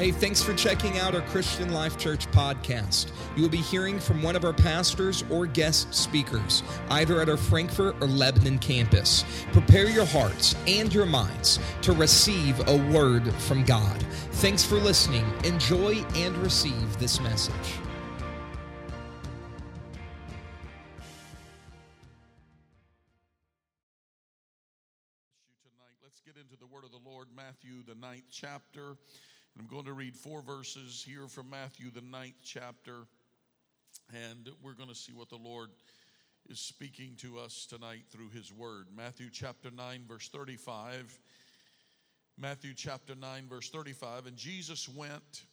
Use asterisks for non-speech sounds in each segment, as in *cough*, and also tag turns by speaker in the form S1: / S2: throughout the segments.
S1: Hey, thanks for checking out our Christian Life Church podcast. You will be hearing from one of our pastors or guest speakers, either at our Frankfort or Lebanon campus. Prepare your hearts and your minds to receive a word from God. Thanks for listening. Enjoy and receive this message.
S2: tonight. Let's get into the word of the Lord, Matthew, the ninth chapter. And I'm going to read four verses here from Matthew, the ninth chapter. And we're going to see what the Lord is speaking to us tonight through his word. Matthew chapter 9, verse 35. Matthew chapter 9, verse 35. And Jesus went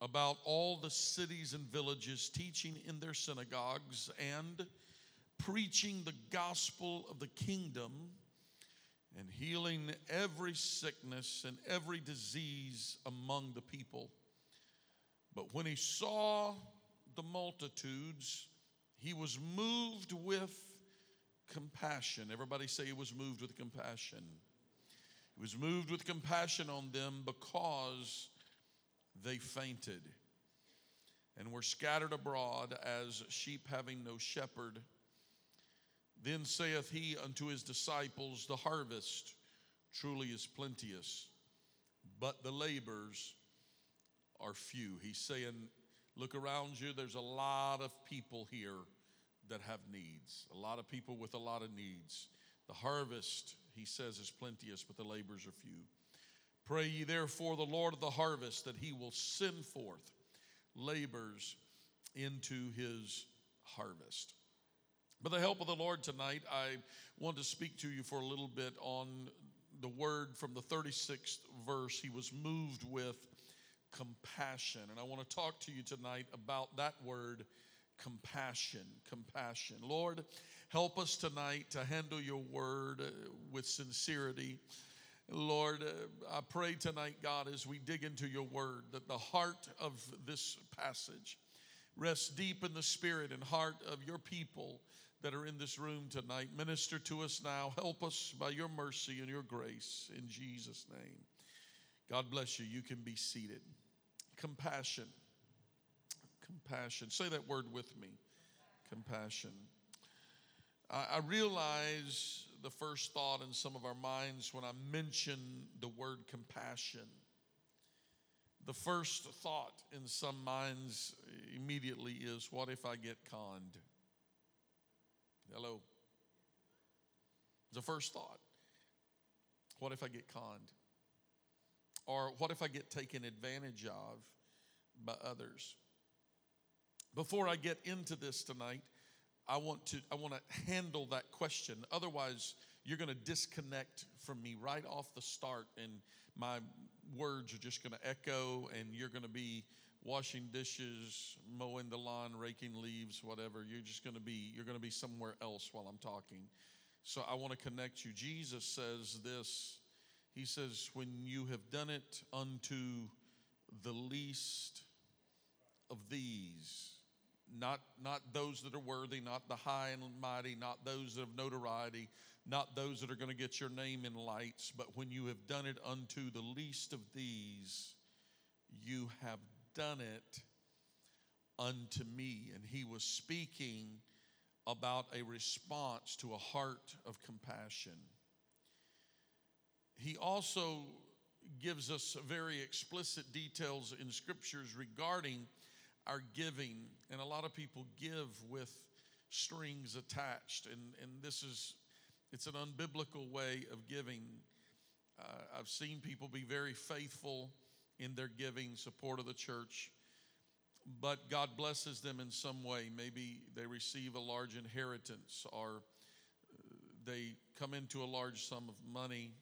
S2: about all the cities and villages, teaching in their synagogues and preaching the gospel of the kingdom and healing every sickness and every disease among the people. But when he saw the multitudes, he was moved with compassion. Everybody say he was moved with compassion. He was moved with compassion on them because they fainted and were scattered abroad as sheep having no shepherd. Then saith he unto his disciples, The harvest truly is plenteous, but the labors are few. He's saying, Look around you, there's a lot of people here that have needs, a lot of people with a lot of needs. The harvest, he says, is plenteous, but the labors are few. Pray ye therefore the Lord of the harvest that he will send forth labors into his harvest. By the help of the Lord tonight, I want to speak to you for a little bit on the word from the 36th verse. He was moved with compassion. And I want to talk to you tonight about that word, compassion. Compassion. Lord, help us tonight to handle your word uh, with sincerity. Lord, uh, I pray tonight, God, as we dig into your word, that the heart of this passage rests deep in the spirit and heart of your people that are in this room tonight. Minister to us now. Help us by your mercy and your grace in Jesus' name. God bless you. You can be seated. Compassion. Compassion. Say that word with me. Compassion. I, realize the first thought in some of our minds when I mention the word compassion. The first thought in some minds immediately is what if I get conned? Hello. The first thought. What if I get conned? Or what if I get taken advantage of by others? Before I get into this tonight, I want to I want to handle that question. Otherwise, you're going to disconnect from me right off the start and my words are just going to echo and you're going to be washing dishes, mowing the lawn, raking leaves, whatever. You're just going to be you're going to be somewhere else while I'm talking. So I want to connect you. Jesus says this. He says, "When you have done it unto the least of these, not not those that are worthy, not the high and mighty, not those that have notoriety, not those that are going to get your name in lights, but when you have done it unto the least of these, you have done it unto me. And he was speaking about a response to a heart of compassion. He also gives us very explicit details in scriptures regarding our giving. And a lot of people give with strings attached. And, and this is, it's an unbiblical way of giving. Uh, I've seen people be very faithful in their giving, support of the church, but God blesses them in some way. Maybe they receive a large inheritance or uh, they come into a large sum of money,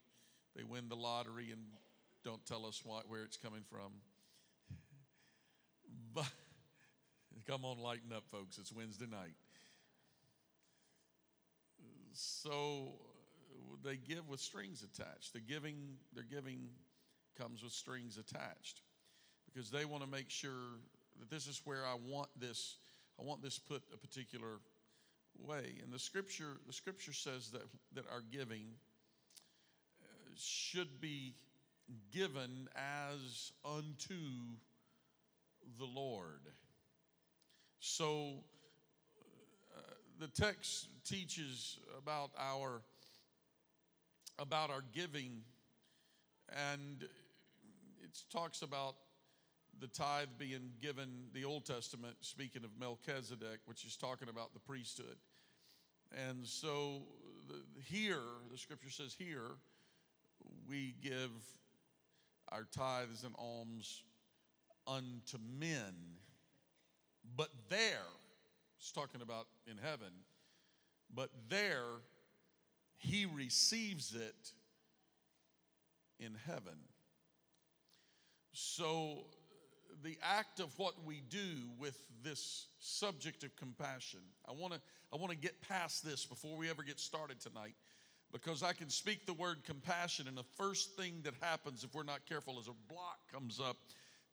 S2: they win the lottery, and don't tell us why, where it's coming from. *laughs* But come on, lighten up, folks. It's Wednesday night. So they give with strings attached. The giving, their giving comes with strings attached because they want to make sure that this is where I want this. I want this put a particular way. And the scripture, the scripture says that, that our giving uh, should be given as unto the Lord. So uh, the text teaches about our about our giving and it talks about the tithe being given the Old Testament speaking of Melchizedek which is talking about the priesthood. And so the, here the scripture says here we give our tithes and alms unto men. But there, it's talking about in heaven, but there he receives it in heaven. So, the act of what we do with this subject of compassion, I want to I want to get past this before we ever get started tonight because I can speak the word compassion, and the first thing that happens if we're not careful is a block comes up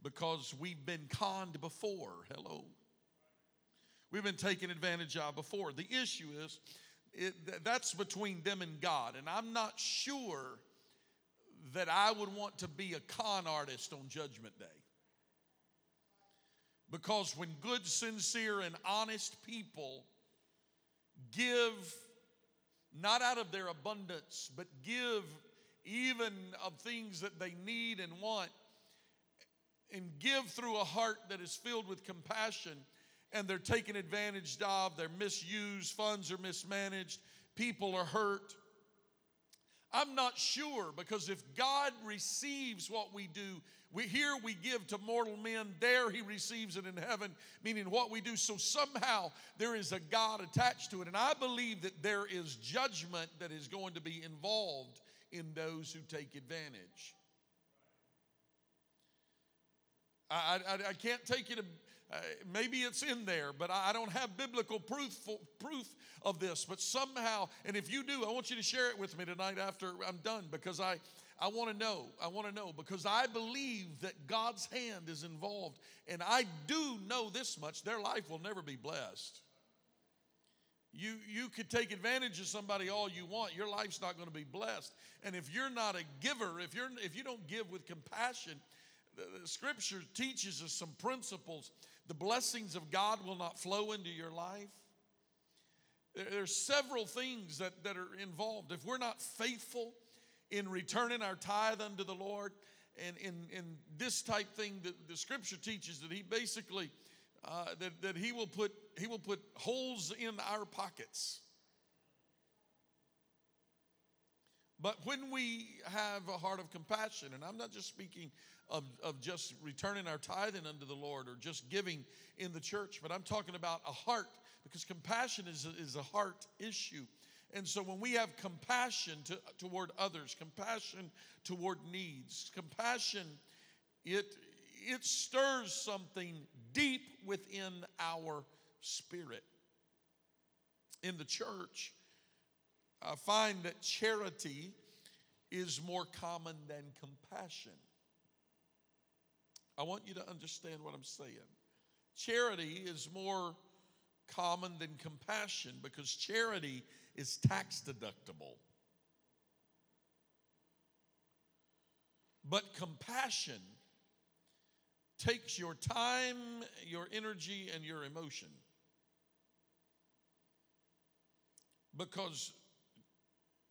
S2: because we've been conned before. Hello. We've been taken advantage of before. The issue is it, that's between them and God, and I'm not sure that I would want to be a con artist on Judgment Day. Because when good, sincere, and honest people give not out of their abundance, but give even of things that they need and want, and give through a heart that is filled with compassion, and they're taken advantage of, they're misused, funds are mismanaged, people are hurt. I'm not sure because if God receives what we do, we, here we give to mortal men, there he receives it in heaven, meaning what we do. So somehow there is a God attached to it. And I believe that there is judgment that is going to be involved in those who take advantage. I, I, I can't take you to, uh, maybe it's in there, but I, don't have biblical proof, for, proof of this. But somehow, and if you do, I want you to share it with me tonight after I'm done because I, I want to know. I want to know because I believe that God's hand is involved. And I do know this much their life will never be blessed. You, you could take advantage of somebody all you want. Your life's not going to be blessed. And if you're not a giver, if, you're, if you don't give with compassion, the, the scripture teaches us some principles. The blessings of God will not flow into your life. There's several things that, that are involved. If we're not faithful in returning our tithe unto the Lord, and in, in this type thing, the, the scripture teaches that He basically uh, that, that He will put He will put holes in our pockets. But when we have a heart of compassion, and I'm not just speaking of, of just returning our tithing unto the Lord or just giving in the church, but I'm talking about a heart because compassion is a, is a heart issue. And so when we have compassion to, toward others, compassion toward needs, compassion, it, it stirs something deep within our spirit. In the church, I find that charity is more common than compassion. I want you to understand what I'm saying. Charity is more common than compassion because charity is tax deductible. But compassion takes your time, your energy, and your emotion. Because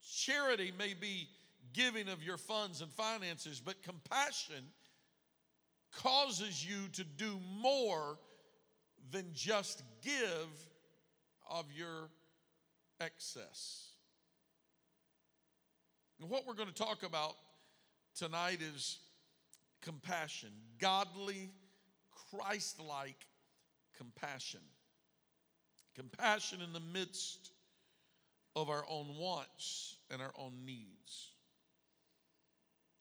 S2: charity may be giving of your funds and finances, but compassion causes you to do more than just give of your excess. And what we're going to talk about tonight is compassion, godly, Christ like compassion. Compassion in the midst of our own wants and our own needs.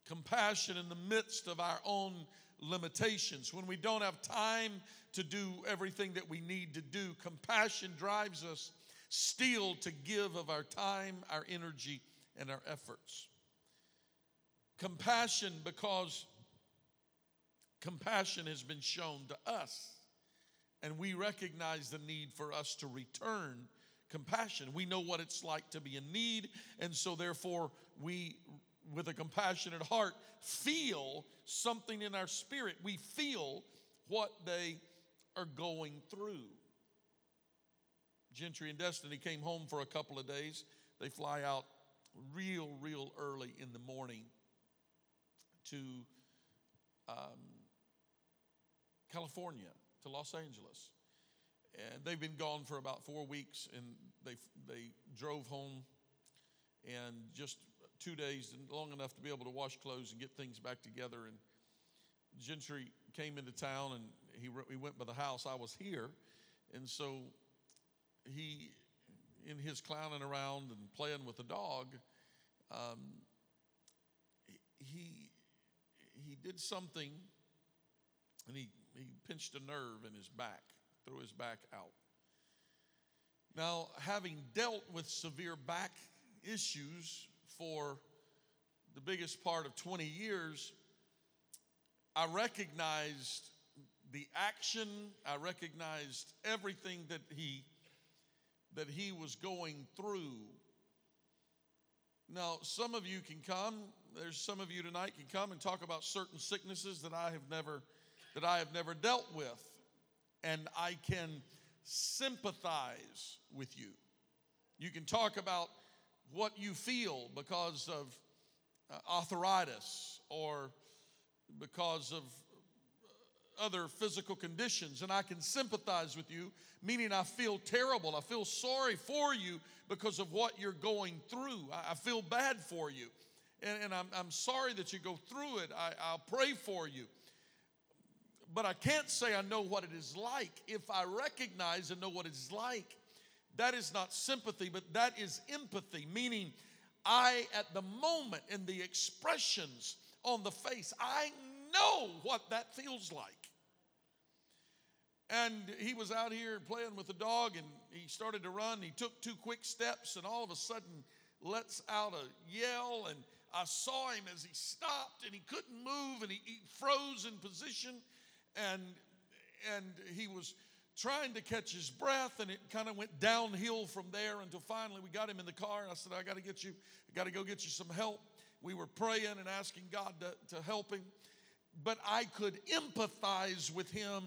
S2: Compassion in the midst of our own limitations. When we don't have time to do everything that we need to do, compassion drives us still to give of our time, our energy, and our efforts. Compassion because compassion has been shown to us, and we recognize the need for us to return compassion. We know what it's like to be in need, and so therefore we with a compassionate heart feel something in our spirit. We feel what they are going through. Gentry and Destiny came home for a couple of days. They fly out real, real early in the morning to um, California, to Los Angeles. And they've been gone for about four weeks, and they, they drove home and just two days, long enough to be able to wash clothes and get things back together. And Gentry came into town, and he, he went by the house. I was here, and so he, in his clowning around and playing with the dog, um, he he did something, and he he pinched a nerve in his back, threw his back out. Now, having dealt with severe back issues for the biggest part of 20 years, I recognized the action, I recognized everything that he that he was going through. Now, some of you can come, there's some of you tonight can come and talk about certain sicknesses that I have never that I have never dealt with and I can sympathize with you. You can talk about what you feel because of uh, arthritis or because of uh, other physical conditions, and I can sympathize with you, meaning I feel terrible. I feel sorry for you because of what you're going through. I, feel bad for you, and, and I'm, I'm, sorry that you go through it. I, I'll pray for you. But I can't say I know what it is like. If I recognize and know what it's like, that is not sympathy, but that is empathy, meaning I, at the moment, in the expressions on the face, I know what that feels like. And he was out here playing with the dog and he started to run. He took two quick steps and all of a sudden lets out a yell. And I saw him as he stopped and he couldn't move and he, he froze in position. And, and he was trying to catch his breath, and it kind of went downhill from there until finally we got him in the car. And I said, I got to get you, I got to go get you some help. We were praying and asking God to, to help him. But I could empathize with him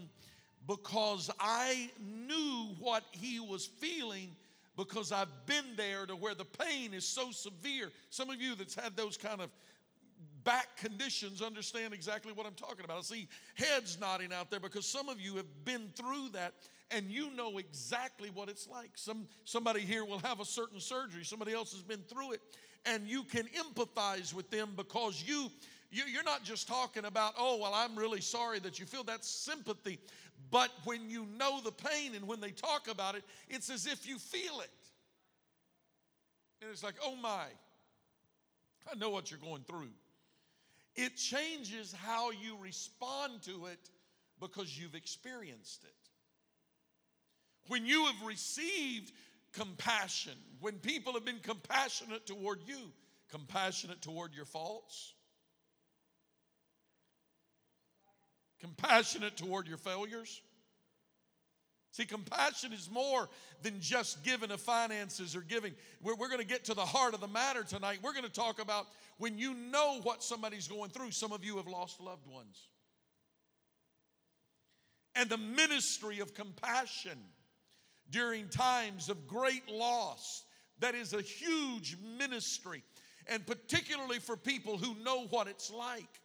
S2: because I knew what he was feeling because I've been there to where the pain is so severe. Some of you that's had those kind of back conditions understand exactly what I'm talking about. I see heads nodding out there because some of you have been through that and you know exactly what it's like. Some somebody here will have a certain surgery, somebody else has been through it, and you can empathize with them because you you're not just talking about, oh, well, I'm really sorry that you feel that sympathy. But when you know the pain and when they talk about it, it's as if you feel it. And it's like, oh my, I know what you're going through. It changes how you respond to it because you've experienced it. When you have received compassion, when people have been compassionate toward you, compassionate toward your faults, compassionate toward your failures, See, compassion is more than just giving of finances or giving. We're, we're going to get to the heart of the matter tonight. We're going to talk about when you know what somebody's going through. Some of you have lost loved ones. And the ministry of compassion during times of great loss, that is a huge ministry. And particularly for people who know what it's like.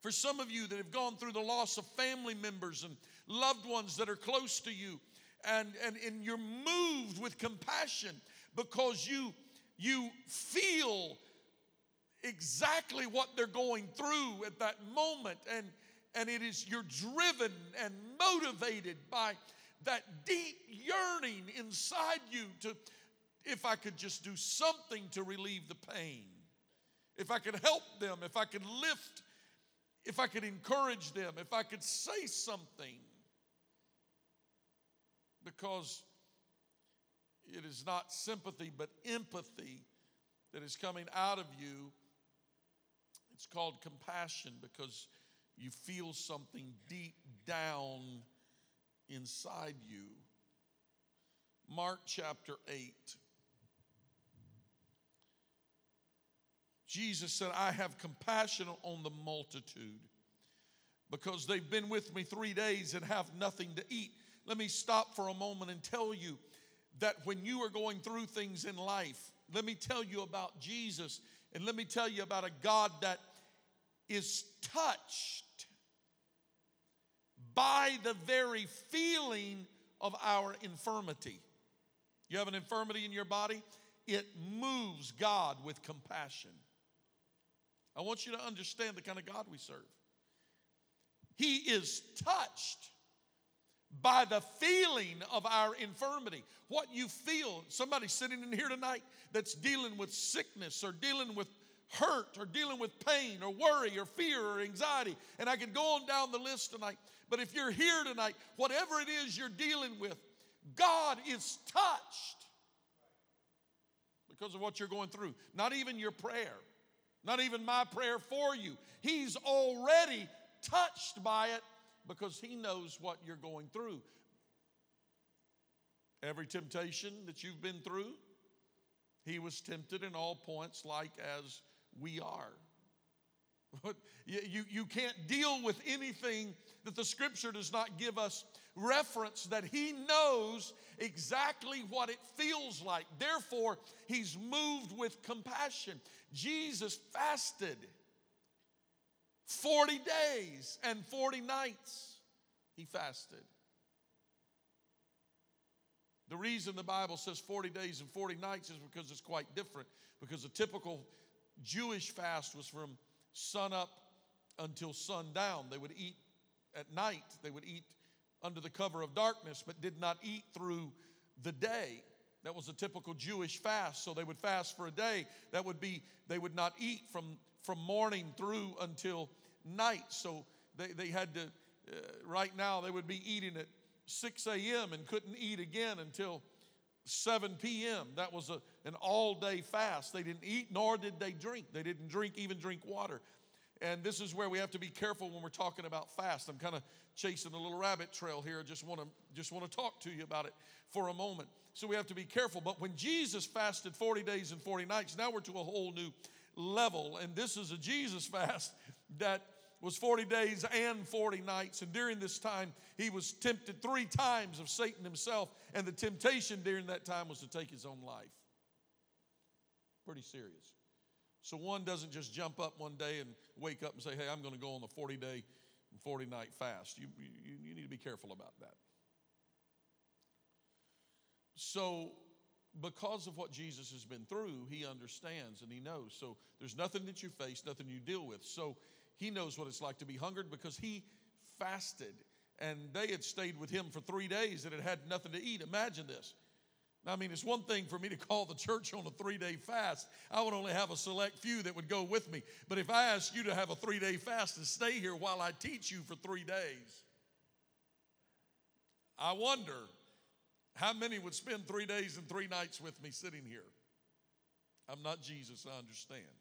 S2: For some of you that have gone through the loss of family members and loved ones that are close to you, and, and, and you're moved with compassion because you, you feel exactly what they're going through at that moment and and it is you're driven and motivated by that deep yearning inside you to if I could just do something to relieve the pain, if I could help them, if I could lift, if I could encourage them, if I could say something. Because it is not sympathy, but empathy that is coming out of you. It's called compassion because you feel something deep down inside you. Mark chapter 8. Jesus said, I have compassion on the multitude because they've been with me three days and have nothing to eat. Let me stop for a moment and tell you that when you are going through things in life, let me tell you about Jesus and let me tell you about a God that is touched by the very feeling of our infirmity. You have an infirmity in your body, it moves God with compassion. I want you to understand the kind of God we serve. He is touched by the feeling of our infirmity. What you feel, somebody sitting in here tonight that's dealing with sickness or dealing with hurt or dealing with pain or worry or fear or anxiety. And I could go on down the list tonight. But if you're here tonight, whatever it is you're dealing with, God is touched because of what you're going through. Not even your prayer, not even my prayer for you. He's already touched by it because He knows what you're going through. Every temptation that you've been through, He was tempted in all points like as we are. *laughs* You, you can't deal with anything that the scripture does not give us reference that he knows exactly what it feels like. Therefore, he's moved with compassion. Jesus fasted 40 days and 40 nights. He fasted. The reason the Bible says 40 days and 40 nights is because it's quite different. Because a typical Jewish fast was from sun up until sundown. They would eat at night, they would eat under the cover of darkness, but did not eat through the day. That was a typical Jewish fast. So they would fast for a day. That would be, they would not eat from, from morning through until night. So they, they had to, uh, right now, they would be eating at 6 a.m. and couldn't eat again until 7 p.m. That was a, an all day fast. They didn't eat nor did they drink. They didn't drink, even drink water. And this is where we have to be careful when we're talking about fast. I'm kind of chasing a little rabbit trail here. Just want to just want to talk to you about it for a moment. So we have to be careful. But when Jesus fasted 40 days and 40 nights, now we're to a whole new level. And this is a Jesus *laughs* fast that was 40 days and 40 nights. And during this time, he was tempted three times of Satan himself. And the temptation during that time was to take his own life. Pretty serious. So one doesn't just jump up one day and wake up and say, hey, I'm going to go on the 40 day and 40 night fast. You, you, you need to be careful about that. So, because of what Jesus has been through, he understands and he knows. So, there's nothing that you face, nothing you deal with. So, he knows what it's like to be hungered because he fasted and they had stayed with him for three days and had had nothing to eat. Imagine this. I mean, it's one thing for me to call the church on a three day fast. I would only have a select few that would go with me. But if I asked you to have a three day fast and stay here while I teach you for three days, I wonder how many would spend three days and three nights with me sitting here. I'm not Jesus, I understand.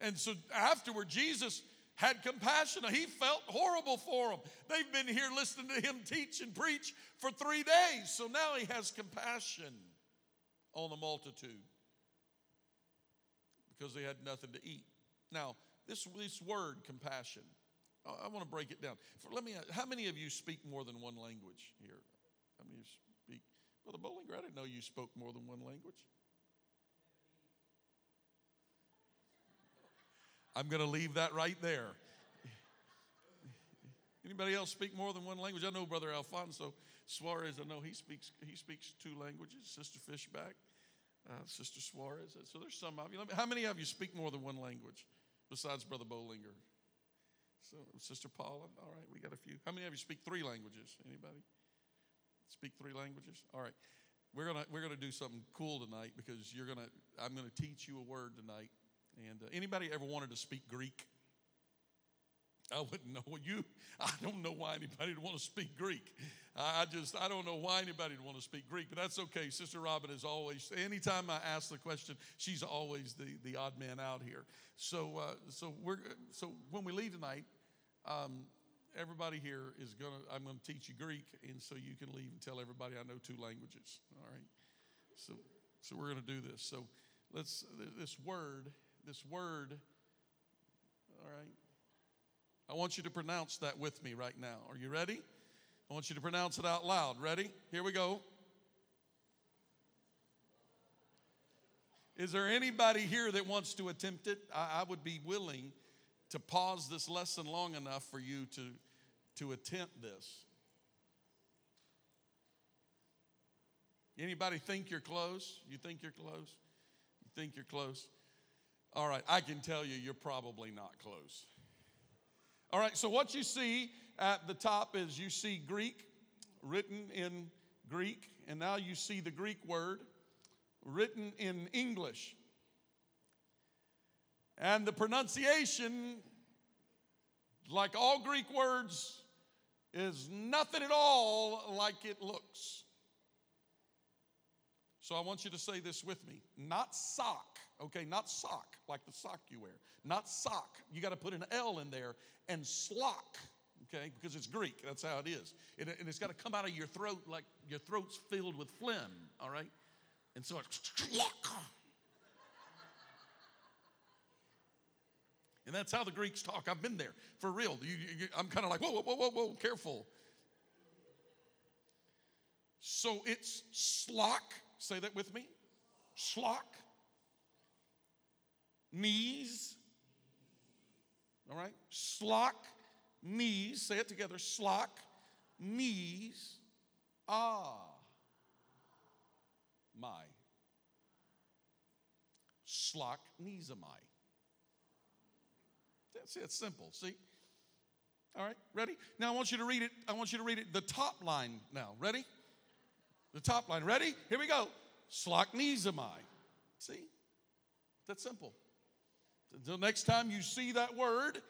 S2: And so afterward, Jesus had compassion. He felt horrible for them. They've been here listening to him teach and preach for three days. So now he has compassion on the multitude because they had nothing to eat. Now, this, this word, compassion, I, I want to break it down. For, let me how many of you speak more than one language here? How many of you speak? Brother Bollinger, I didn't know you spoke more than one language. I'm going to leave that right there. Anybody else speak more than one language? I know Brother Alfonso Suarez. I know he speaks he speaks two languages. Sister Fishback, uh, Sister Suarez. So there's some of you. How many of you speak more than one language besides Brother Bollinger? So Sister Paula. All right, we got a few. How many of you speak three languages? Anybody? Speak three languages? All right. We're gonna we're gonna do something cool tonight because you're gonna I'm gonna teach you a word tonight. And uh, anybody ever wanted to speak Greek? I wouldn't know you. *laughs* I don't know why anybody would want to speak Greek. I just I don't know why anybody would want to speak Greek, but that's okay. Sister Robin is always. Anytime I ask the question, she's always the the odd man out here. So uh, so we're so when we leave tonight, um, everybody here is gonna. I'm gonna teach you Greek, and so you can leave and tell everybody I know two languages. All right. So so we're gonna do this. So let's this word this word. All right. I want you to pronounce that with me right now. Are you ready? I want you to pronounce it out loud. Ready? Here we go. Is there anybody here that wants to attempt it? I, I, would be willing to pause this lesson long enough for you to, to attempt this. Anybody think you're close? You think you're close? You think you're close? All right, I can tell you you're probably not close. All right, so what you see at the top is you see Greek written in Greek, and now you see the Greek word written in English. And the pronunciation, like all Greek words, is nothing at all like it looks. So I want you to say this with me not sock, okay, not sock like the sock you wear, not sock. You got to put an L in there and slock, okay, because it's Greek. That's how it is. And, it's got to come out of your throat like your throat's filled with phlegm, all right? And so it's slock. *laughs* And that's how the Greeks talk. I've been there for real. You, you, I'm kind of like, whoa, whoa, whoa, whoa, careful. So it's slock. Say that with me. Slock. Knees. All right? Slock, knees. Say it together. Slock, knees. Ah. My. Slock, knees am I. That's it. It's simple. See? All right, ready? Now I want you to read it. I want you to read it the top line now. Ready? The top line. Ready? Here we go. Slock knees am I. See? That's simple. Until next time you see that word,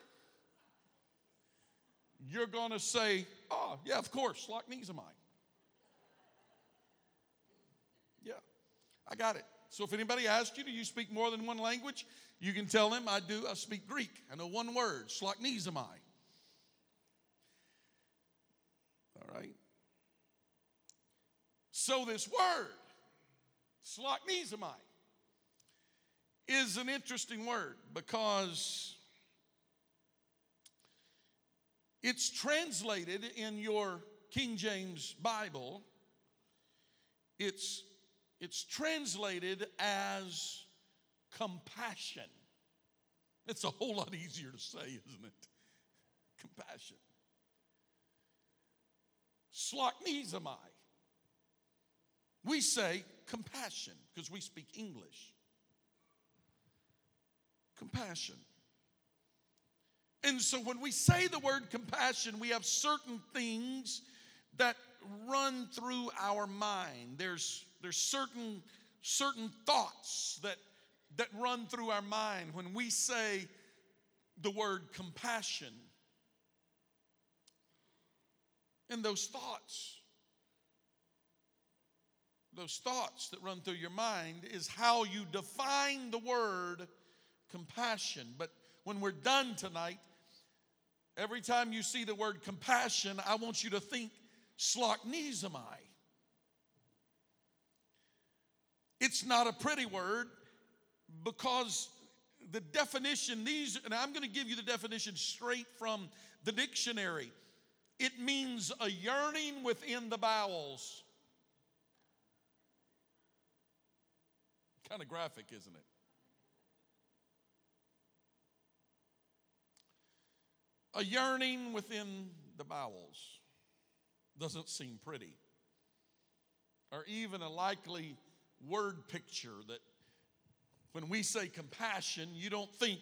S2: you're going to say, oh, yeah, of course, Slock knees. Yeah, I got it. So if anybody asks you, do you speak more than one language? You can tell them, I do. I speak Greek. I know one word, Slock knees am I. All right. So this word, Slock knees am I is an interesting word because it's translated in your King James Bible, it's, it's translated as compassion. It's a whole lot easier to say, isn't it? Compassion. Sloknizamai. We say compassion because we speak English compassion. And so when we say the word compassion, we have certain things that run through our mind. There's, there's certain, certain thoughts that, that run through our mind when we say the word compassion. And those thoughts, those thoughts that run through your mind is how you define the word compassion. But when we're done tonight, every time you see the word compassion, I want you to think sloknizomai. It's not a pretty word because the definition, these, and I'm going to give you the definition straight from the dictionary. It means a yearning within the bowels. Kind of graphic, isn't it? A yearning within the bowels doesn't seem pretty, or even a likely word picture that when we say compassion, you don't think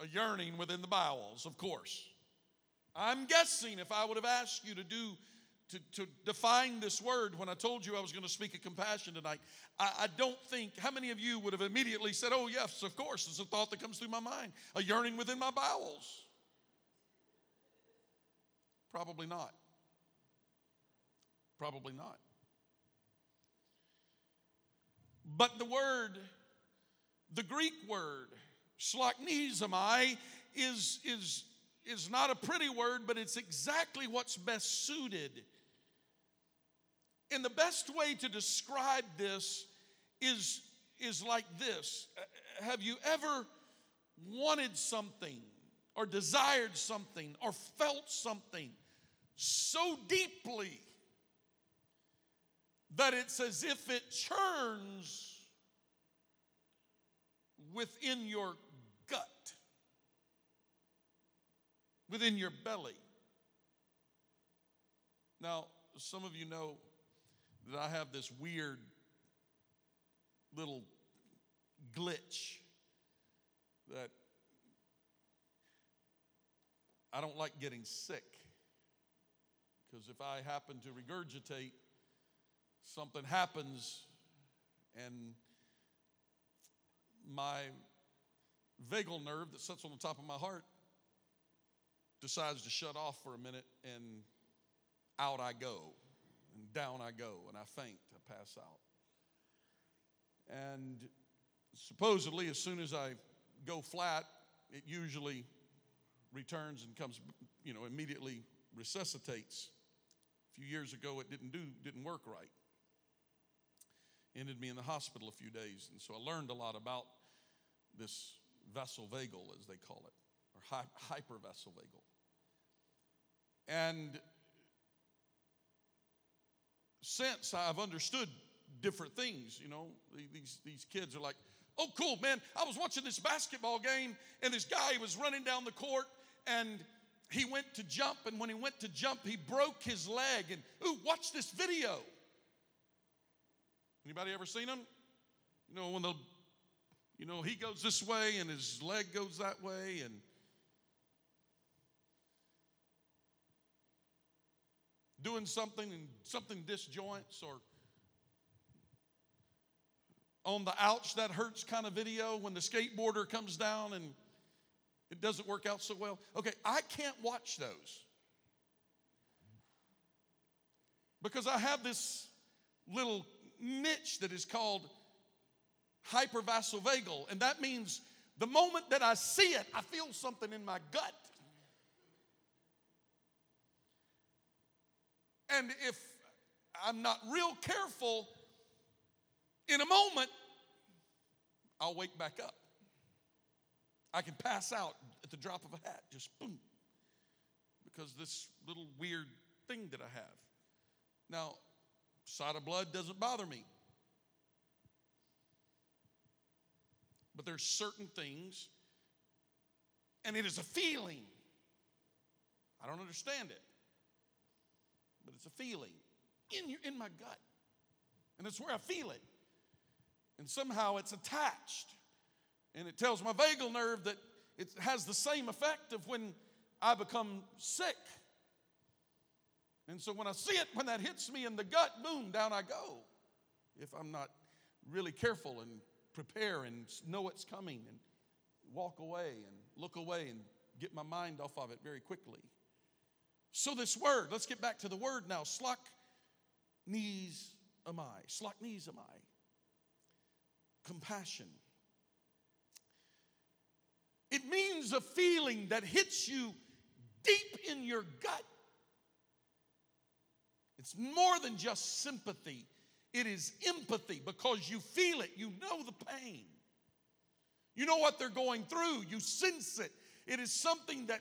S2: a yearning within the bowels, of course. I'm guessing if I would have asked you to do to, to define this word when I told you I was going to speak of compassion tonight, I, I don't think, how many of you would have immediately said, Oh, yes, of course, it's a thought that comes through my mind, a yearning within my bowels? Probably not. Probably not. But the word, the Greek word, shlachnisamai, is, is, is not a pretty word, but it's exactly what's best suited. And the best way to describe this is, is like this Have you ever wanted something, or desired something, or felt something so deeply that it's as if it churns within your gut, within your belly. Now, some of you know that I have this weird little glitch that I don't like getting sick. Because if I happen to regurgitate, something happens and my vagal nerve that sits on the top of my heart decides to shut off for a minute and out I go and down I go and I faint, I pass out. And supposedly, as soon as I go flat, it usually returns and comes, you know, immediately resuscitates. Few years ago, it didn't do, didn't work right ended me in the hospital a few days. And so I learned a lot about this vasovagal, as they call it, or hypervasovagal. And since I've understood different things, you know, these, these kids are like, oh, cool, man. I was watching this basketball game, and this guy was running down the court, and he went to jump, and when he went to jump, he broke his leg. And, ooh, watch this video. Anybody ever seen him? You know, when the, you know, he goes this way and his leg goes that way and doing something and something disjoints or on the ouch that hurts kind of video when the skateboarder comes down and it doesn't work out so well. Okay, I can't watch those because I have this little niche that is called hypervasovagal, and that means the moment that I see it, I feel something in my gut. And if I'm not real careful, in a moment, I'll wake back up. I can pass out at the drop of a hat, just boom, because this little weird thing that I have. Now, Sight of blood doesn't bother me. But there's certain things, and it is a feeling. I don't understand it, but it's a feeling in, your, in my gut. And it's where I feel it. And somehow it's attached. And it tells my vagal nerve that it has the same effect of when I become sick. And so when I see it, when that hits me in the gut, boom, down I go. If I'm not really careful and prepare and know it's coming and walk away and look away and get my mind off of it very quickly. So, this word, let's get back to the word now. Slak knees am I. Slak knees am I. Compassion. It means a feeling that hits you deep in your gut it's more than just sympathy, it is empathy because you feel it, you know the pain. You know what they're going through, you sense it. It is something that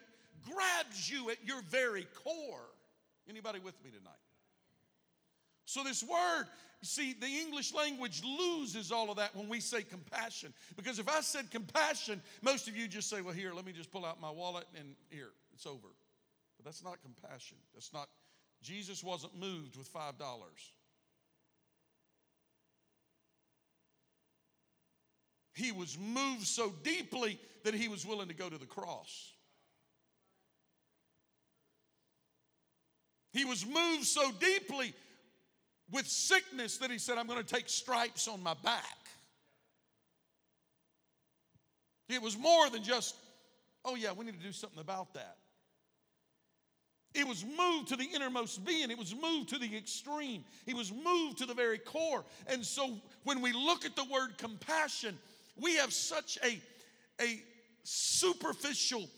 S2: grabs you at your very core. Anybody with me tonight? So, this word, see, the English language loses all of that when we say compassion. Because if I said compassion, most of you just say, well, here, let me just pull out my wallet and here, it's over. But that's not compassion. That's not Jesus wasn't moved with $5. He was moved so deeply that he was willing to go to the cross. He was moved so deeply with sickness that he said, I'm going to take stripes on my back. It was more than just, oh, yeah, we need to do something about that. It was moved to the innermost being. It was moved to the extreme. It was moved to the very core. And so when we look at the word compassion, we have such a, a superficial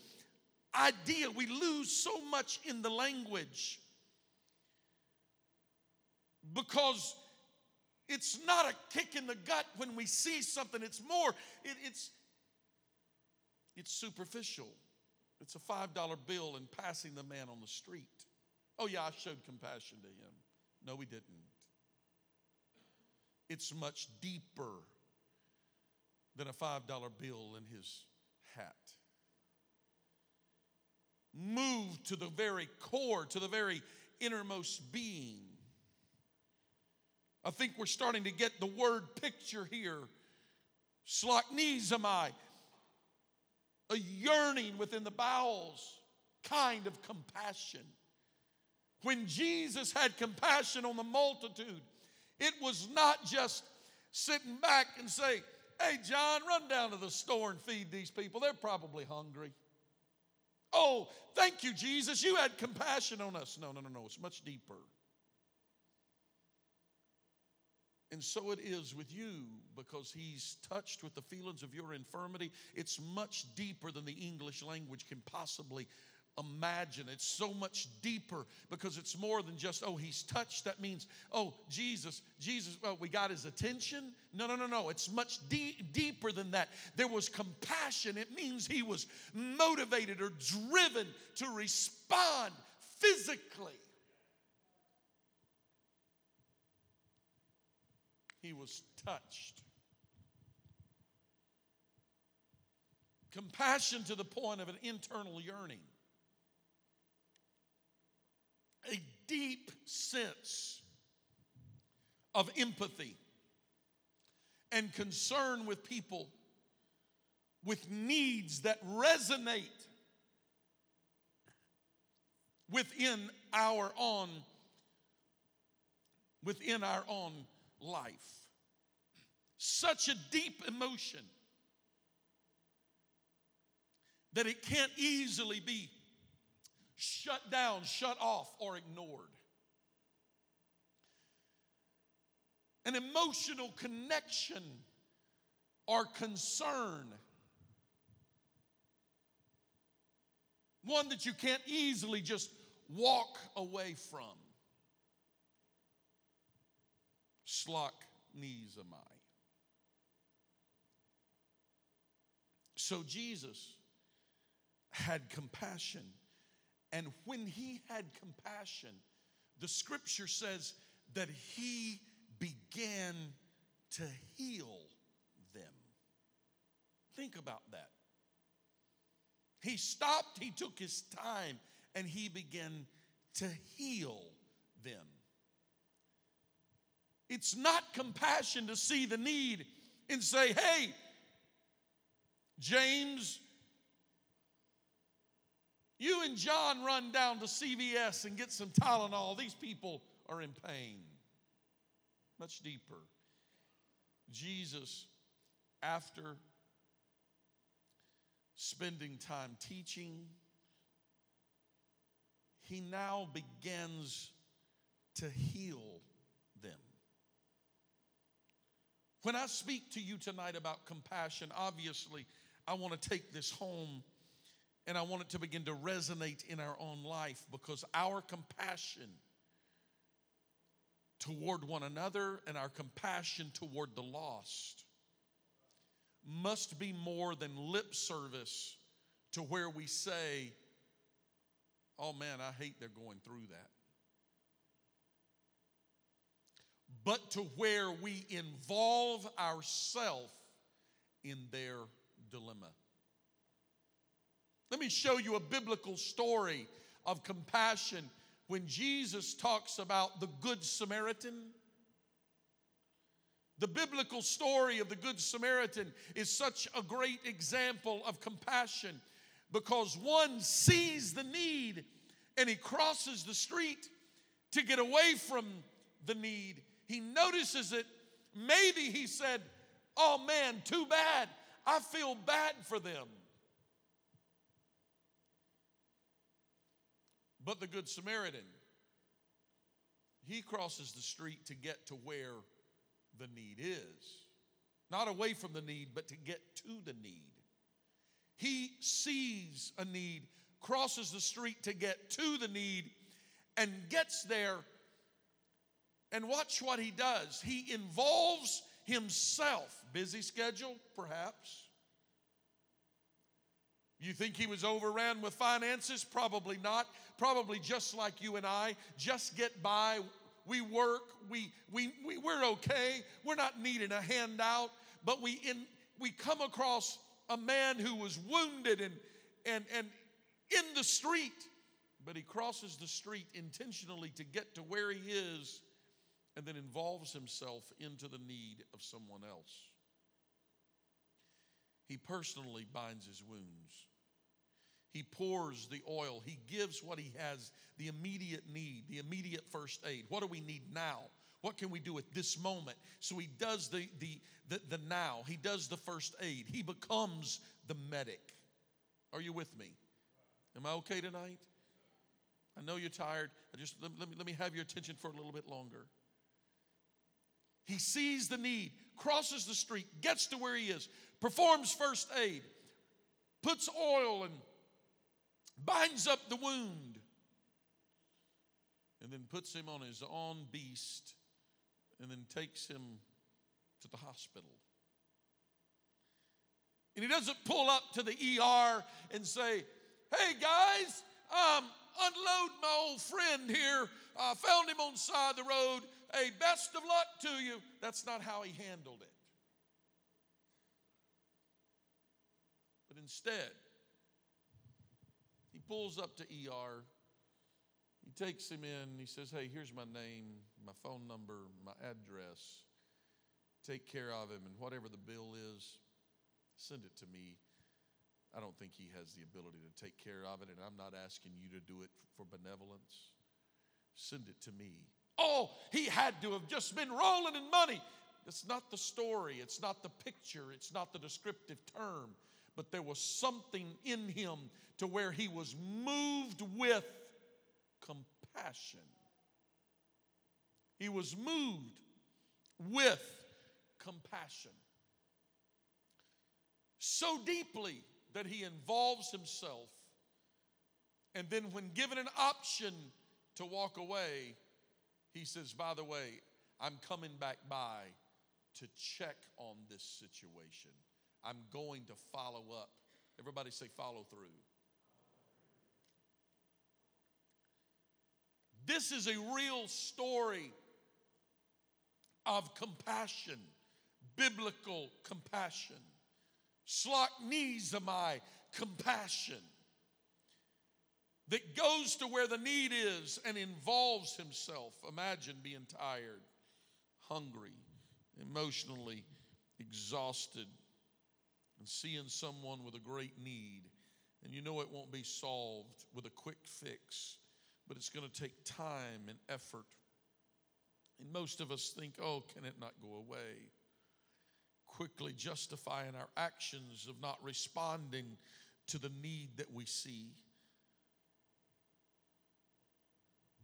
S2: idea. We lose so much in the language because it's not a kick in the gut when we see something. It's more, it, it's, it's superficial. It's a $5 bill and passing the man on the street. Oh, yeah, I showed compassion to him. No, we didn't. It's much deeper than a $5 bill in his hat. Move to the very core, to the very innermost being. I think we're starting to get the word picture here. Splagchnizomai, a yearning within the bowels, kind of compassion. When Jesus had compassion on the multitude, it was not just sitting back and say, Hey, John, run down to the store and feed these people. They're probably hungry. Oh, thank you, Jesus. You had compassion on us. No, no, no, no. It's much deeper. And so it is with you because he's touched with the feelings of your infirmity. It's much deeper than the English language can possibly imagine. It's so much deeper because it's more than just, oh, he's touched. That means, oh, Jesus, Jesus, well, we got his attention. No, no, no, no. It's much de- deeper than that. There was compassion. It means he was motivated or driven to respond physically he was touched. Compassion to the point of an internal yearning, a deep sense of empathy and concern with people with needs that resonate within our own within our own life. Such a deep emotion that it can't easily be shut down, shut off, or ignored. An emotional connection or concern. One that you can't easily just walk away from. Slok Nizamai. So Jesus had compassion. And when he had compassion, the scripture says that he began to heal them. Think about that. He stopped, he took his time, and he began to heal them. It's not compassion to see the need and say, hey, James, you and John run down to CVS and get some Tylenol. These people are in pain. Much deeper. Jesus, after spending time teaching, he now begins to heal When I speak to you tonight about compassion, obviously, I want to take this home and I want it to begin to resonate in our own life because our compassion toward one another and our compassion toward the lost must be more than lip service to where we say, Oh man, I hate they're going through that. But to where we involve ourselves in their dilemma. Let me show you a biblical story of compassion when Jesus talks about the Good Samaritan. The biblical story of the Good Samaritan is such a great example of compassion because one sees the need and he crosses the street to get away from the need. He notices it. Maybe he said, Oh man, too bad. I feel bad for them. But the Good Samaritan, he crosses the street to get to where the need is. Not away from the need, but to get to the need. He sees a need, crosses the street to get to the need, and gets there. And watch what he does. He involves himself. Busy schedule, perhaps. You think he was overran with finances? Probably not. Probably just like you and I, just get by. We work, we, we, we, we're okay. We're not needing a handout, but we, in, we come across a man who was wounded and, and, and in the street, but he crosses the street intentionally to get to where he is and then involves himself into the need of someone else. He personally binds his wounds. He pours the oil. He gives what he has, the immediate need, the immediate first aid. What do we need now? What can we do at this moment? So he does the, the, the, the now. He does the first aid. He becomes the medic. Are you with me? Am I okay tonight? I know you're tired. I just let, let, me, let me have your attention for a little bit longer. He sees the need, crosses the street, gets to where he is, performs first aid, puts oil and binds up the wound, and then puts him on his own beast, and then takes him to the hospital. And he doesn't pull up to the ER and say, Hey guys, um, unload my old friend here. I found him on the side of the road. Hey, best of luck to you. That's not how he handled it. But instead, he pulls up to ER. He takes him in. He says, Hey, here's my name, my phone number, my address. Take care of him, and whatever the bill is, send it to me. I don't think he has the ability to take care of it, and I'm not asking you to do it for benevolence. Send it to me. Oh, he had to have just been rolling in money. It's not the story, it's not the picture, it's not the descriptive term, but there was something in him to where he was moved with compassion. He was moved with compassion. So deeply that he involves himself. And then, when given an option to walk away, he says, By the way, I'm coming back by to check on this situation. I'm going to follow up. Everybody say, follow through. This is a real story of compassion, biblical compassion. Splagchnizomai compassion that goes to where the need is and involves himself. Imagine being tired, hungry, emotionally exhausted, and seeing someone with a great need. And you know it won't be solved with a quick fix but it's going to take time and effort. And most of us think, oh, can it not go away? Quickly justifying our actions of not responding to the need that we see.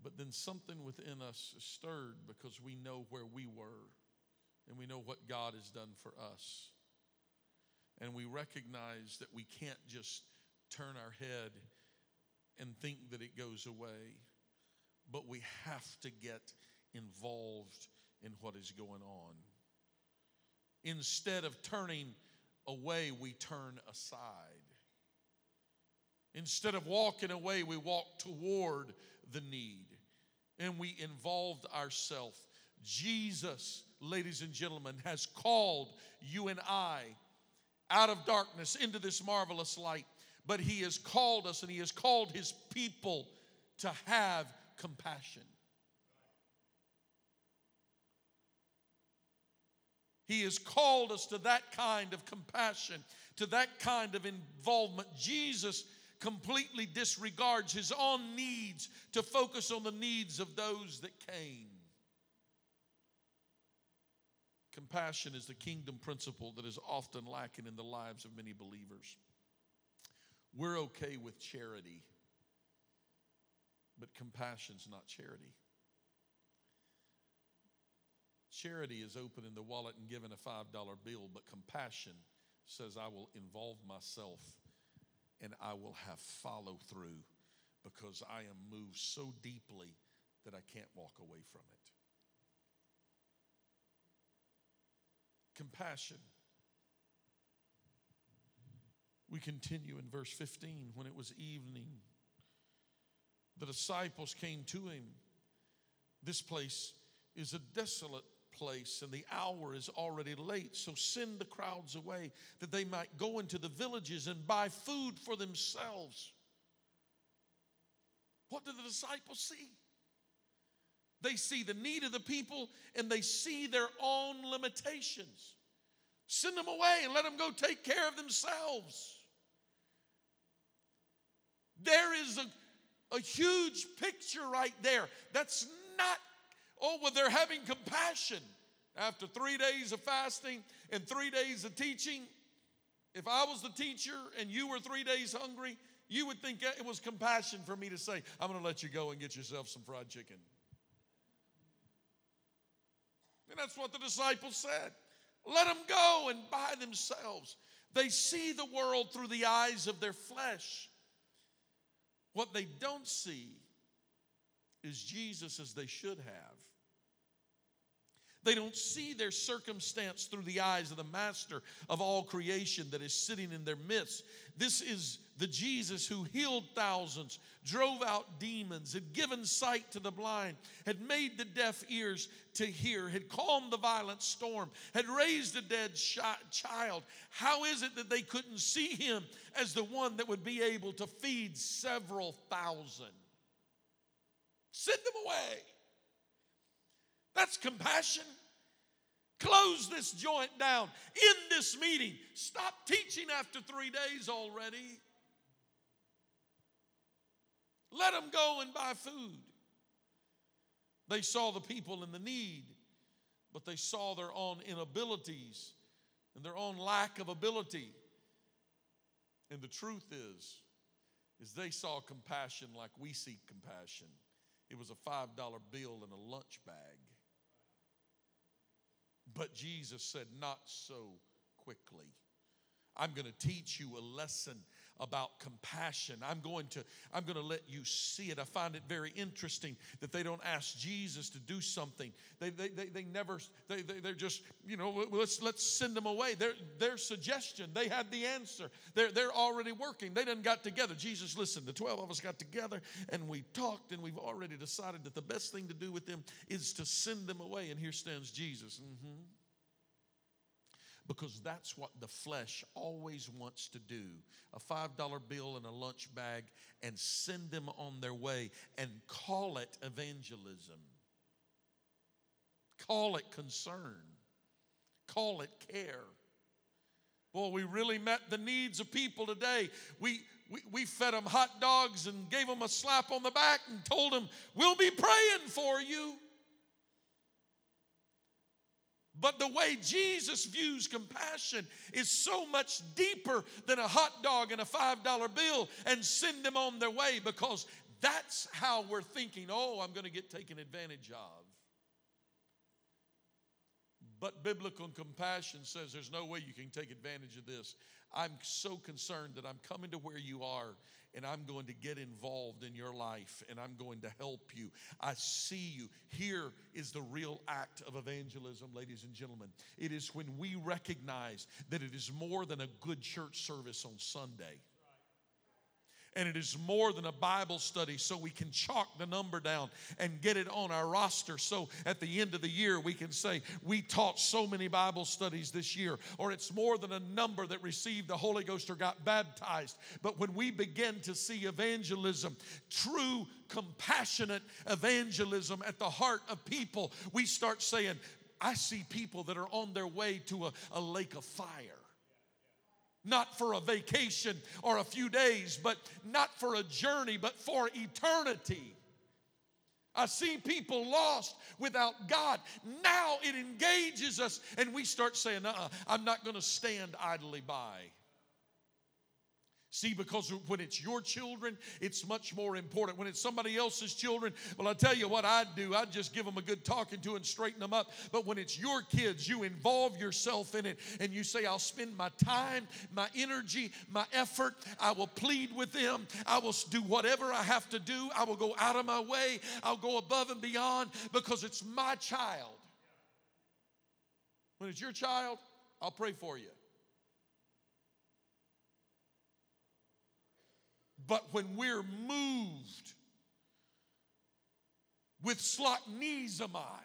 S2: But then something within us is stirred because we know where we were and we know what God has done for us. And we recognize that we can't just turn our head and think that it goes away. But we have to get involved in what is going on. Instead of turning away, we turn aside. Instead of walking away, we walk toward the need and we involved ourselves. Jesus, ladies and gentlemen, has called you and I out of darkness into this marvelous light but He has called us and He has called His people to have compassion. He has called us to that kind of compassion, to that kind of involvement. Jesus completely disregards his own needs to focus on the needs of those that came. Compassion is the kingdom principle that is often lacking in the lives of many believers. We're okay with charity, but compassion's not charity. Charity is opening the wallet and giving a $5 bill, but compassion says, I will involve myself and I will have follow through because I am moved so deeply that I can't walk away from it. Compassion. We continue in verse 15. When it was evening, the disciples came to him. This place is a desolate place and the hour is already late. So send the crowds away that they might go into the villages and buy food for themselves. What do the disciples see? They see the need of the people and they see their own limitations. Send them away and let them go take care of themselves. There is a, a huge picture right there. That's not Oh, well, they're having compassion after three days of fasting and three days of teaching. If I was the teacher and you were three days hungry, you would think it was compassion for me to say, I'm going to let you go and get yourself some fried chicken. And that's what the disciples said. Let them go and buy themselves. They see the world through the eyes of their flesh. What they don't see is Jesus as they should have. They don't see their circumstance through the eyes of the master of all creation that is sitting in their midst. This is the Jesus who healed thousands, drove out demons, had given sight to the blind, had made the deaf ears to hear, had calmed the violent storm, had raised a dead child. How is it that they couldn't see him as the one that would be able to feed several thousand? Send them away. That's compassion. Close this joint down. In this meeting. Stop teaching after three days already. Let them go and buy food. They saw the people in the need, but they saw their own inabilities and their own lack of ability. And the truth is, is they saw compassion like we see compassion. It was a $5 bill in a lunch bag. But Jesus said, Not so quickly. I'm going to teach you a lesson about compassion. I'm going to I'm going to let you see it. I find it very interesting that they don't ask Jesus to do something. They they, they, they never they, they they're just you know let's let's send them away. Their their suggestion they had the answer. They're they're already working. They didn't got together. Jesus, listen. The twelve of us got together and we talked and we've already decided that the best thing to do with them is to send them away. And here stands Jesus. Mm-hmm because that's what the flesh always wants to do a $5 bill and a lunch bag and send them on their way and call it evangelism. Call it concern. Call it care. Boy, we really met the needs of people today. We, we, we fed them hot dogs and gave them a slap on the back and told them, We'll be praying for you. But the way Jesus views compassion is so much deeper than a hot dog and a $5 bill and send them on their way because that's how we're thinking, oh, I'm going to get taken advantage of. But biblical compassion says there's no way you can take advantage of this. I'm so concerned that I'm coming to where you are and I'm going to get involved in your life and I'm going to help you. I see you. Here is the real act of evangelism, ladies and gentlemen. It is when we recognize that it is more than a good church service on Sunday and it is more than a Bible study, so we can chalk the number down and get it on our roster. So at the end of the year, we can say, We taught so many Bible studies this year, or it's more than a number that received the Holy Ghost or got baptized. But when we begin to see evangelism, true, compassionate evangelism at the heart of people, we start saying, I see people that are on their way to a, a lake of fire. Not for a vacation or a few days, but not for a journey, but for eternity. I see people lost without God. Now it engages us, and we start saying, uh I'm not going to stand idly by. See, because when it's your children, it's much more important. When it's somebody else's children, well, I tell you what I'd do. I'd just give them a good talking to and straighten them up. But when it's your kids, you involve yourself in it and you say, I'll spend my time, my energy, my effort. I will plead with them. I will do whatever I have to do. I will go out of my way. I'll go above and beyond because it's my child. When it's your child, I'll pray for you. But when we're moved with splagchnizomai,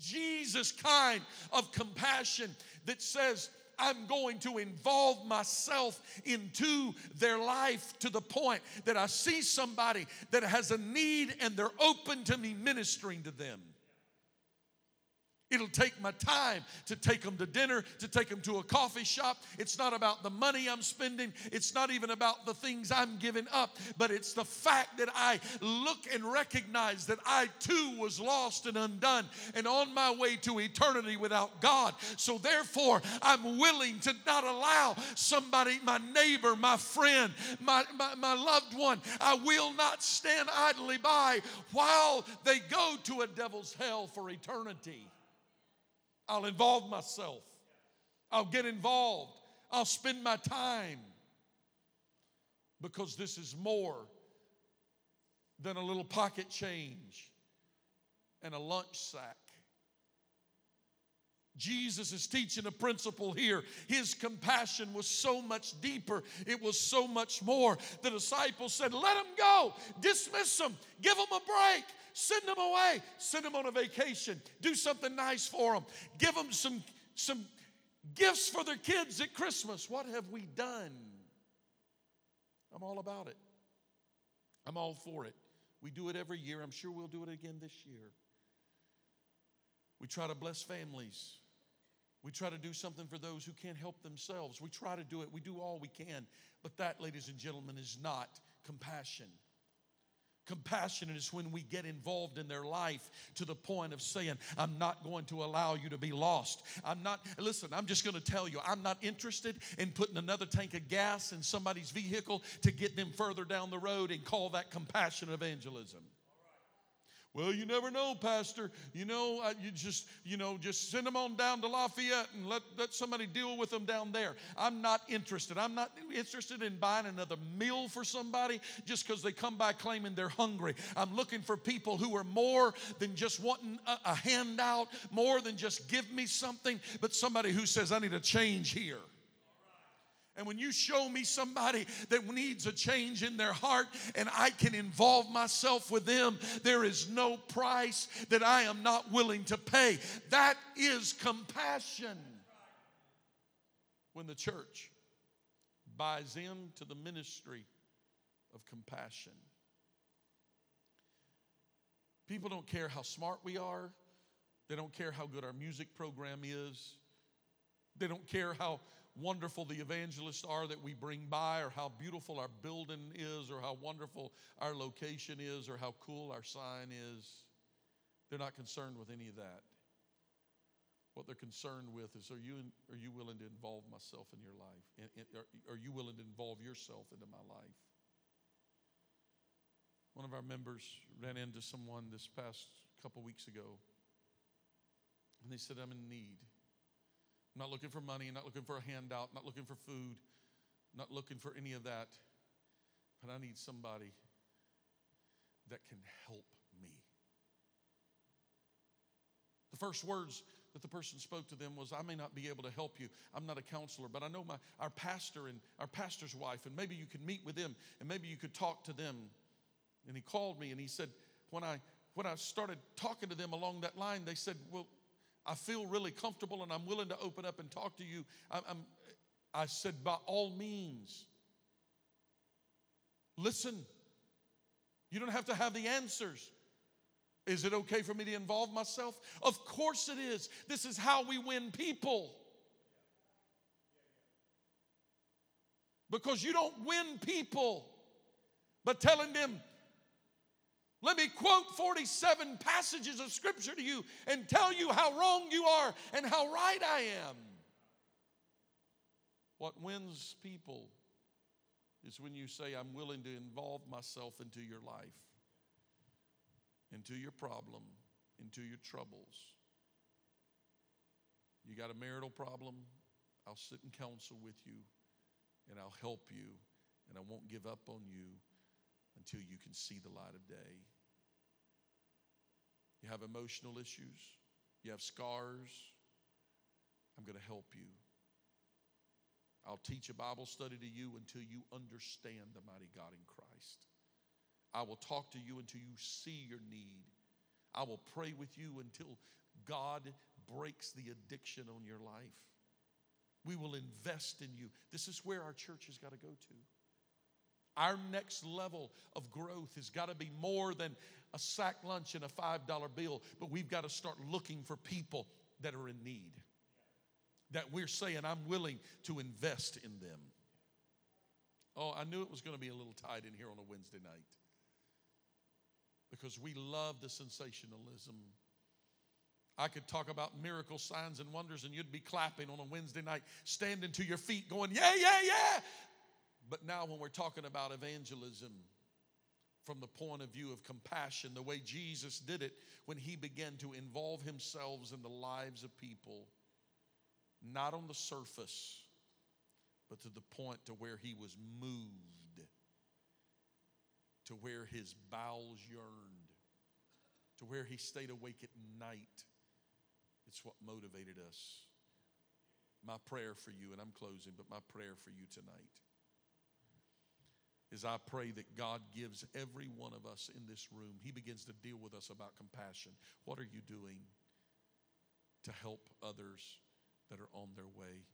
S2: Jesus kind of compassion that says, I'm going to involve myself into their life to the point that I see somebody that has a need and they're open to me ministering to them. It'll take my time to take them to dinner, to take them to a coffee shop. It's not about the money I'm spending. It's not even about the things I'm giving up, but it's the fact that I look and recognize that I too was lost and undone and on my way to eternity without God. So therefore, I'm willing to not allow somebody, my neighbor, my friend, my, my, my loved one, I will not stand idly by while they go to a devil's hell for eternity. I'll involve myself. I'll get involved. I'll spend my time because this is more than a little pocket change and a lunch sack. Jesus is teaching a principle here. His compassion was so much deeper, it was so much more. The disciples said, Let them go, dismiss them, give them a break. Send them away. Send them on a vacation. Do something nice for them. Give them some, some gifts for their kids at Christmas. What have we done? I'm all about it. I'm all for it. We do it every year. I'm sure we'll do it again this year. We try to bless families. We try to do something for those who can't help themselves. We try to do it. We do all we can. But that, ladies and gentlemen, is not compassion. Compassionate is when we get involved in their life to the point of saying, I'm not going to allow you to be lost. I'm not, listen, I'm just going to tell you, I'm not interested in putting another tank of gas in somebody's vehicle to get them further down the road and call that compassion evangelism. Well, you never know, Pastor. You know, you just, you know, just send them on down to Lafayette and let, let somebody deal with them down there. I'm not interested. I'm not interested in buying another meal for somebody just because they come by claiming they're hungry. I'm looking for people who are more than just wanting a, a handout, more than just give me something, but somebody who says, I need a change here. And when you show me somebody that needs a change in their heart and I can involve myself with them, there is no price that I am not willing to pay. That is compassion. When the church buys into the ministry of compassion, people don't care how smart we are, they don't care how good our music program is, they don't care how wonderful the evangelists are that we bring by, or how beautiful our building is, or how wonderful our location is, or how cool our sign is. They're not concerned with any of that. What they're concerned with is are you, are you willing to involve myself in your life? Are you willing to involve yourself into my life? One of our members ran into someone this past couple weeks ago, and they said, I'm in need. I'm not looking for money, not looking for a handout, not looking for food, not looking for any of that. But I need somebody that can help me. The first words that the person spoke to them was, I may not be able to help you. I'm not a counselor, but I know my, our pastor and our pastor's wife, and maybe you could meet with them and maybe you could talk to them. And he called me and he said, when I when I started talking to them along that line, they said, Well, I feel really comfortable and I'm willing to open up and talk to you. I'm, I'm, I said, by all means, listen. You don't have to have the answers. Is it okay for me to involve myself? Of course it is. This is how we win people. Because you don't win people by telling them, let me quote 47 passages of scripture to you and tell you how wrong you are and how right I am. What wins people is when you say, I'm willing to involve myself into your life, into your problem, into your troubles. You got a marital problem? I'll sit and counsel with you and I'll help you and I won't give up on you until you can see the light of day. You have emotional issues, you have scars. I'm going to help you. I'll teach a Bible study to you until you understand the mighty God in Christ. I will talk to you until you see your need. I will pray with you until God breaks the addiction on your life. We will invest in you. This is where our church has got to go to. Our next level of growth has got to be more than a sack lunch and a $5 bill, but we've got to start looking for people that are in need. That we're saying, I'm willing to invest in them. Oh, I knew it was going to be a little tight in here on a Wednesday night because we love the sensationalism. I could talk about miracle signs and wonders, and you'd be clapping on a Wednesday night, standing to your feet, going, Yeah, yeah, yeah. But now, when we're talking about evangelism from the point of view of compassion, the way Jesus did it when he began to involve himself in the lives of people, not on the surface, but to the point to where he was moved, to where his bowels yearned, to where he stayed awake at night. It's what motivated us. My prayer for you, and I'm closing, but my prayer for you tonight is I pray that God gives every one of us in this room, He begins to deal with us about compassion. What are you doing to help others that are on their way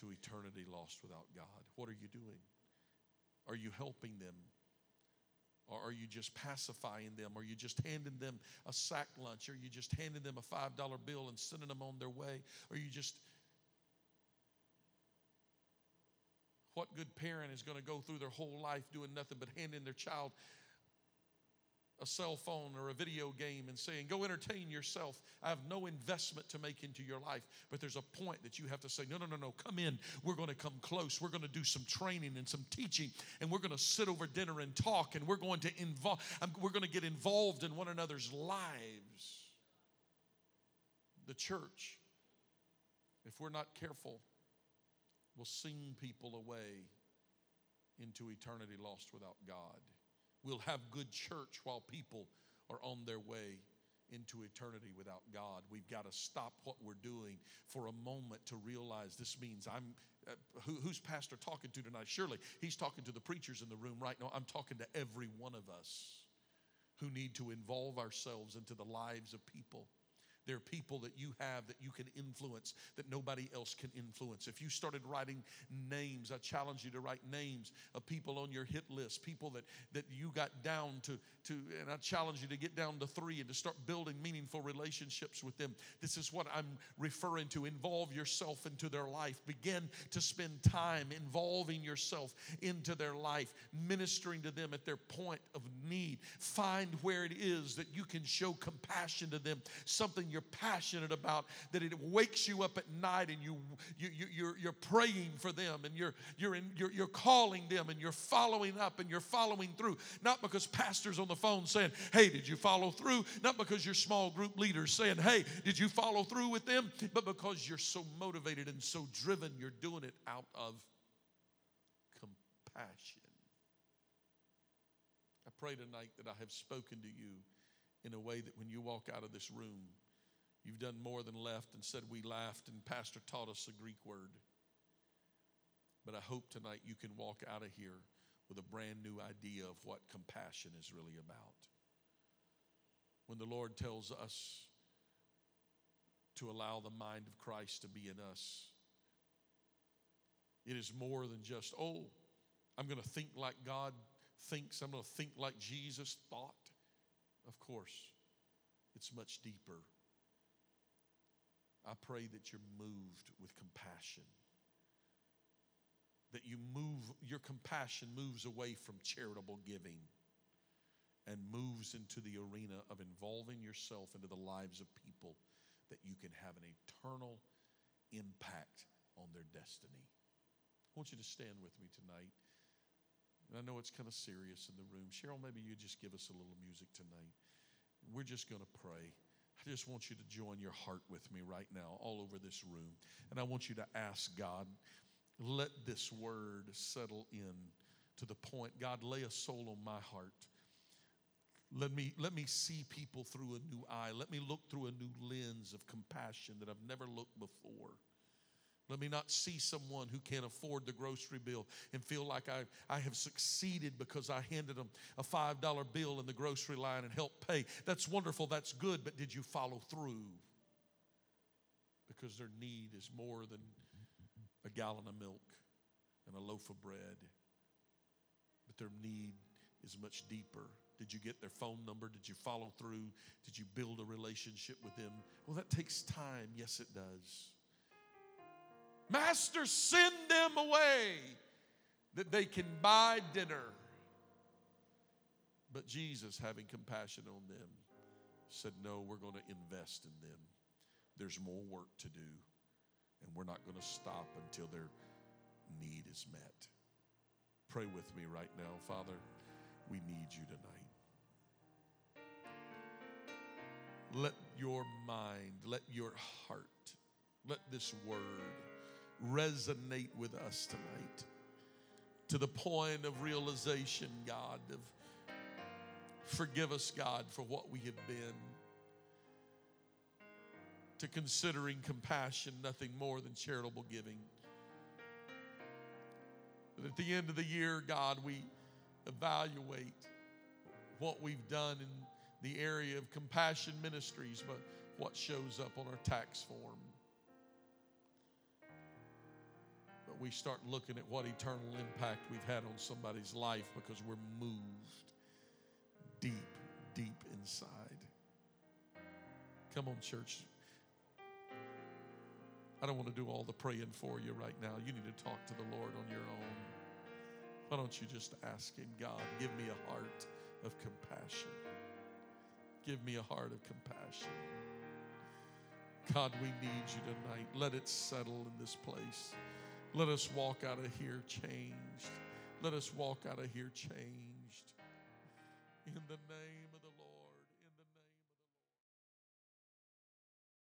S2: to eternity lost without God? What are you doing? Are you helping them? Or are you just pacifying them? Are you just handing them a sack lunch? Are you just handing them a $5 bill and sending them on their way? Are you just What good parent is going to go through their whole life doing nothing but handing their child a cell phone or a video game and saying, Go entertain yourself. I have no investment to make into your life. But there's a point that you have to say, No, no, no, no, come in. We're going to come close. We're going to do some training and some teaching, and we're going to sit over dinner and talk, and we're going to involve, we're going to get involved in one another's lives. The church, if we're not careful, will sing people away into eternity lost without God. We'll have good church while people are on their way into eternity without God. We've got to stop what we're doing for a moment to realize this means I'm. Uh, who, who's pastor talking to tonight? Surely he's talking to the preachers in the room right now. I'm talking to every one of us who need to involve ourselves into the lives of people. There are people that you have that you can influence that nobody else can influence. If you started writing names, I challenge you to write names of people on your hit list, people that, that you got down to, to, and I challenge you to get down to three and to start building meaningful relationships with them. This is what I'm referring to. Involve yourself into their life. Begin to spend time involving yourself into their life, ministering to them at their point of need. Find where it is that you can show compassion to them, something you're passionate about, that it wakes you up at night and you, you, you, you're, you're praying for them and you're, you're, in, you're, you're calling them and you're following up and you're following through. Not because pastors on the phone saying, Hey, did you follow through? Not because your small group leaders saying, Hey, did you follow through with them? But because you're so motivated and so driven, you're doing it out of compassion. I pray tonight that I have spoken to you in a way that when you walk out of this room, You've done more than left and said we laughed, and Pastor taught us a Greek word. But I hope tonight you can walk out of here with a brand new idea of what compassion is really about. When the Lord tells us to allow the mind of Christ to be in us, it is more than just, oh, I'm going to think like God thinks, I'm going to think like Jesus thought. Of course, it's much deeper I pray that you're moved with compassion. that you move, your compassion moves away from charitable giving and moves into the arena of involving yourself into the lives of people that you can have an eternal impact on their destiny. I want you to stand with me tonight. And I know it's kind of serious in the room. Cheryl, maybe you just give us a little music tonight. We're just going to pray. I just want you to join your heart with me right now, all over this room. And I want you to ask God, let this word settle in to the point. God, lay a soul on my heart. Let me, let me see people through a new eye. Let me look through a new lens of compassion that I've never looked before. Let me not see someone who can't afford the grocery bill and feel like I, I have succeeded because I handed them a $5 bill in the grocery line and helped pay. That's wonderful, that's good, but did you follow through? Because their need is more than a gallon of milk and a loaf of bread, but their need is much deeper. Did you get their phone number? Did you follow through? Did you build a relationship with them? Well, that takes time. Yes, it does. Master, send them away that they can buy dinner. But Jesus, having compassion on them, said, No, we're going to invest in them. There's more work to do, and we're not going to stop until their need is met. Pray with me right now, Father. We need you tonight. Let your mind, let your heart, let this word resonate with us tonight to the point of realization, God, of forgive us, God, for what we have been, to considering compassion nothing more than charitable giving. But at the end of the year, God, we evaluate what we've done in the area of compassion ministries, but what shows up on our tax form. We start looking at what eternal impact we've had on somebody's life because we're moved deep, deep inside. Come on, church. I don't want to do all the praying for you right now. You need to talk to the Lord on your own. Why don't you just ask Him, God, give me a heart of compassion? Give me a heart of compassion. God, we need you tonight. Let it settle in this place. Let us walk out of here changed. Let us walk out of here changed. In the name